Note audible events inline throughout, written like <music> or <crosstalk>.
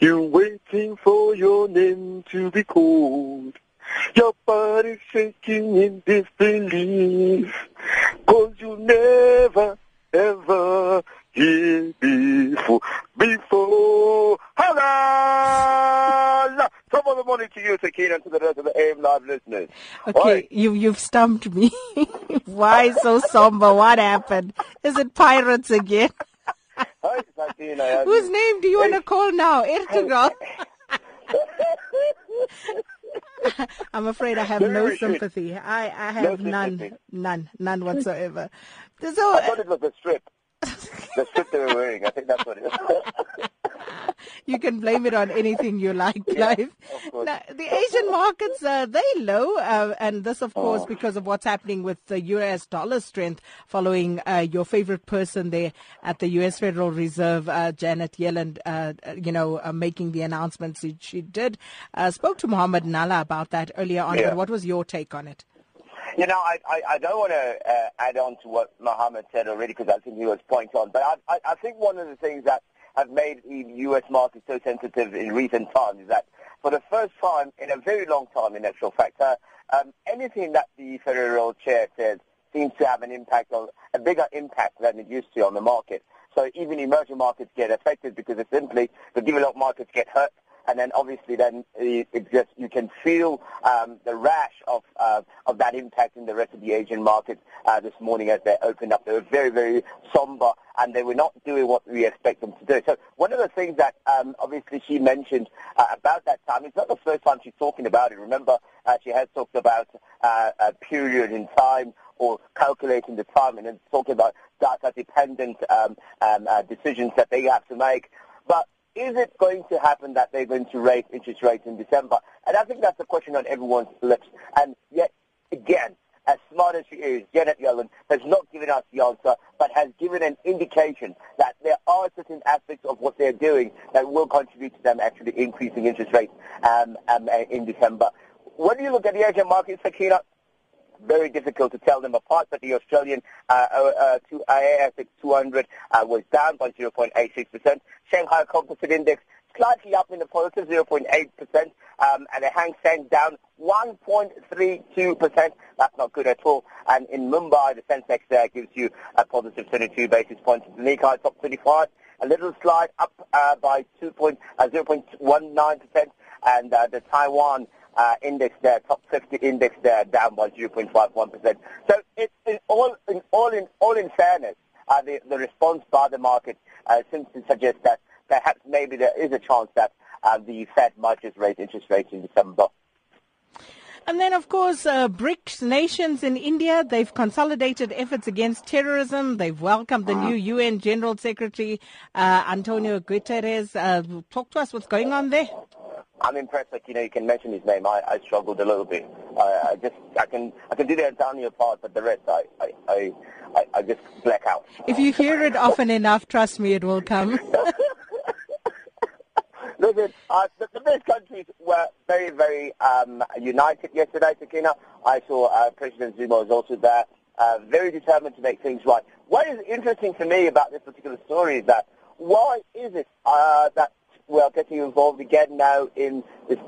You're waiting for your name to be called. Your body's shaking in disbelief. Cause you never, ever hear before. Before. Hello! Top of the morning to you, Sakina, and to the rest of the AM Live listeners. Okay, you, you've stumped me. <laughs> Why so somber? What happened? Is it pirates again? Whose name do you want to <laughs> call now? Ertugrul? I'm <laughs> afraid I have no sympathy. I, I have No none, sympathy. none, none whatsoever. I So, thought it was the strip. The strip they were wearing. I think that's what it is. <laughs> you can blame it on anything you like, Clive. of. Now, the Asian markets, uh, they low, uh, and this, of course, Oh. because of what's happening with the US dollar strength following uh, your favorite person there at the US Federal Reserve, uh, Janet Yellen, uh, you know, uh, making the announcements she, she did. Uh, spoke to Mohammed Nalla about that earlier on, Yeah. but what was your take on it? You know, I, I, I don't want to uh, add on to what Mohammed said already because I think he was point on. But I, I, I think one of the things that have made the U.S. market so sensitive in recent times is that for the first time in a very long time, in actual fact, uh, um, anything that the federal chair says seems to have an impact on a bigger impact than it used to on the market. So even emerging markets get affected because it's simply the developed markets get hurt and then obviously then it just you can feel um, the rash of uh, of that impact in the rest of the Asian markets uh, this morning as they opened up. They were very very somber and they were not doing what we expect them to do. So one of the things that um, obviously she mentioned uh, about that time, it's not the first time she's talking about it. Remember, uh, she has talked about uh, a period in time or calculating the time and then talking about data-dependent um, um, uh, decisions that they have to make. But is it going to happen that they're going to raise interest rates in December? And I think that's the question on everyone's lips. And yet, again, as smart as she is, Janet Yellen has not given us the answer, but has given an indication that there are certain aspects of what they're doing that will contribute to them actually increasing interest rates um, um, in December. When you look at the Asian markets, Sakina, very difficult to tell them apart, but the Australian uh, uh, uh, to ASX 200 uh, was down by 0.86%. Shanghai Composite Index slightly up in the positive 0.8%, um, and the Hang Seng down 1.32%. That's not good at all. And in Mumbai, the Sensex there gives you a positive 22 basis points. The Nikkei top 25, a little slide up uh, by 2 point, uh, 0.19%, and uh, the Taiwan uh, index there, top 50 index there, down by 0.51%. So it's in all in all in all in fairness, uh, the the response by the market uh, seems to suggest that perhaps maybe there is a chance that uh, the Fed might just raise interest rates in December. And then, of course, uh, BRICS nations in India, they've consolidated efforts against terrorism. They've welcomed the new UN General Secretary, uh, Antonio Guterres. Uh, talk to us what's going on there. I'm impressed that you know you can mention his name. I, I struggled a little bit. I, I just I can I can do the Antonio part, but the rest I I, I, I, I just black out. If you hear it often enough, trust me, it will come. <laughs> <laughs> Listen, uh, the, the best countries were very, very um, united yesterday, Sakina. I saw uh, President Zuma was also there, uh, very determined to make things right. What is interesting to me about this particular story is that why is it uh, that we are getting involved again now in this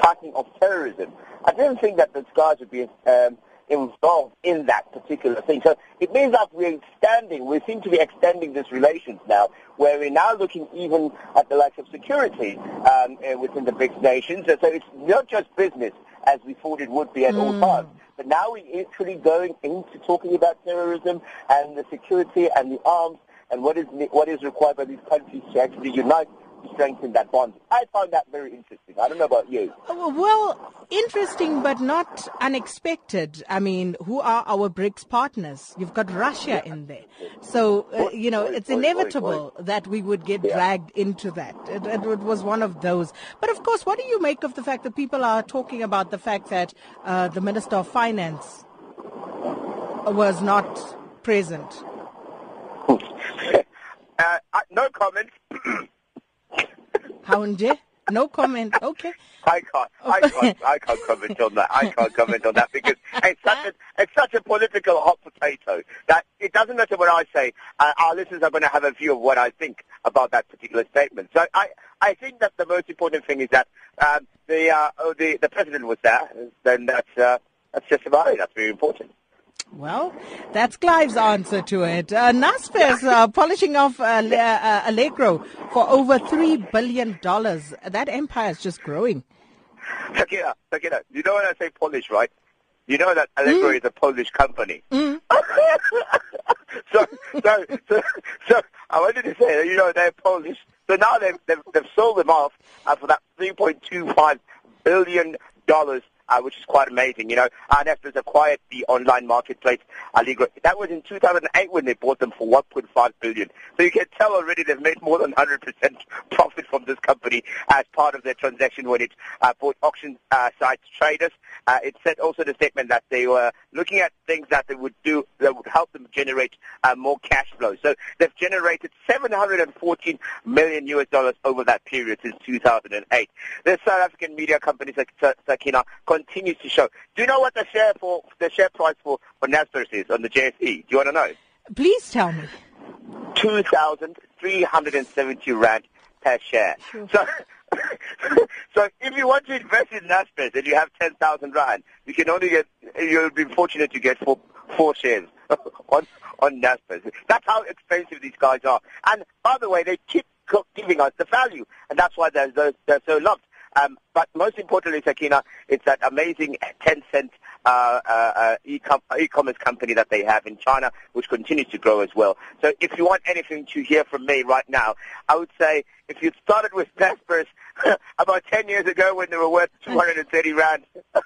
fighting of terrorism? I didn't think that the guys would be um, involved in that particular thing. So it means that we're extending, we seem to be extending these relations now, where we're now looking even at the likes of security um, uh, within the BRICS nations. So it's not just business as we thought it would be at all times. But now we're actually going into talking about terrorism and the security and the arms and what is what is required by these countries to actually unite strengthen that bond. I find that very interesting. I don't know about you. Well, interesting, but not unexpected. I mean, who are our BRICS partners? You've got Russia in there. So, uh, you know, it's inevitable that we would get dragged into that. It, it, it was one of those. But of course, what do you make of the fact that people are talking about the fact that uh, the Minister of Finance was not present? <laughs> uh, no comment. <clears throat> No comment. Okay. I can't. I can't. I can't comment on that. I can't comment on that because it's such a it's such a political hot potato that it doesn't matter what I say. Uh, our listeners are going to have a view of what I think about that particular statement. So I, I think that the most important thing is that um, the, uh, oh, the the president was there. Then that's uh, that's just about it. That's very important. Well, that's Clive's answer to it. Uh, Naspers uh, <laughs> polishing off uh, uh, Allegro for over $3 billion. That empire is just growing. Sakina, Sakina, you know when I say Polish, right? You know that Allegro mm. is a Polish company. Mm. <laughs> so, so, so, so, I wanted to say, you know, they're Polish. So now they've, they've, they've sold them off uh, for that $3.25 billion uh, which is quite amazing. You know, Naspers acquired the online marketplace Allegro. That was in 2008 when they bought them for 1.5 billion. So you can tell already they've made more than 100% <laughs> profit from this company as part of their transaction when it uh, bought auction uh, site Tradus. Uh, it said also the statement that they were looking at things that they would do that would help them generate uh, more cash flow. So they've generated 714 million US dollars over that period since 2008. The South African media company Sakina continues to show. Do you know what the share for the share price for, for Naspers is on the JSE? Do you want to know? Please tell me. 2,370 rand per share. Sure. So, <laughs> so if you want to invest in Naspers and you have 10,000 rand, you can only get, you'll be fortunate to get four, four shares <laughs> on, on Naspers. That's how expensive these guys are. And by the way, they keep giving us the value, and that's why they're, they're, they're so loved. Um, but most importantly, Sakina, it's that amazing Tencent uh, uh, uh, e-com- e-commerce company that they have in China, which continues to grow as well. So if you want anything to hear from me right now, I would say if you started with Naspers <laughs> about 10 years ago when they were worth <laughs> 230 rand, <laughs>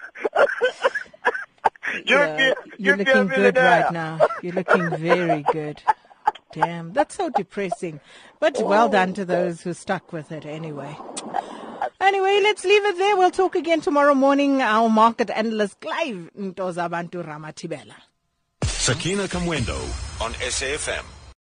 yeah, you're looking good right now. You're looking very good. Damn, that's so depressing. But well done to those who stuck with it anyway. Anyway, let's leave it there. We'll talk again tomorrow morning. Our market analyst, Clive Ntozabantu Ramathibela. Sakina Kamwendo on SAFM.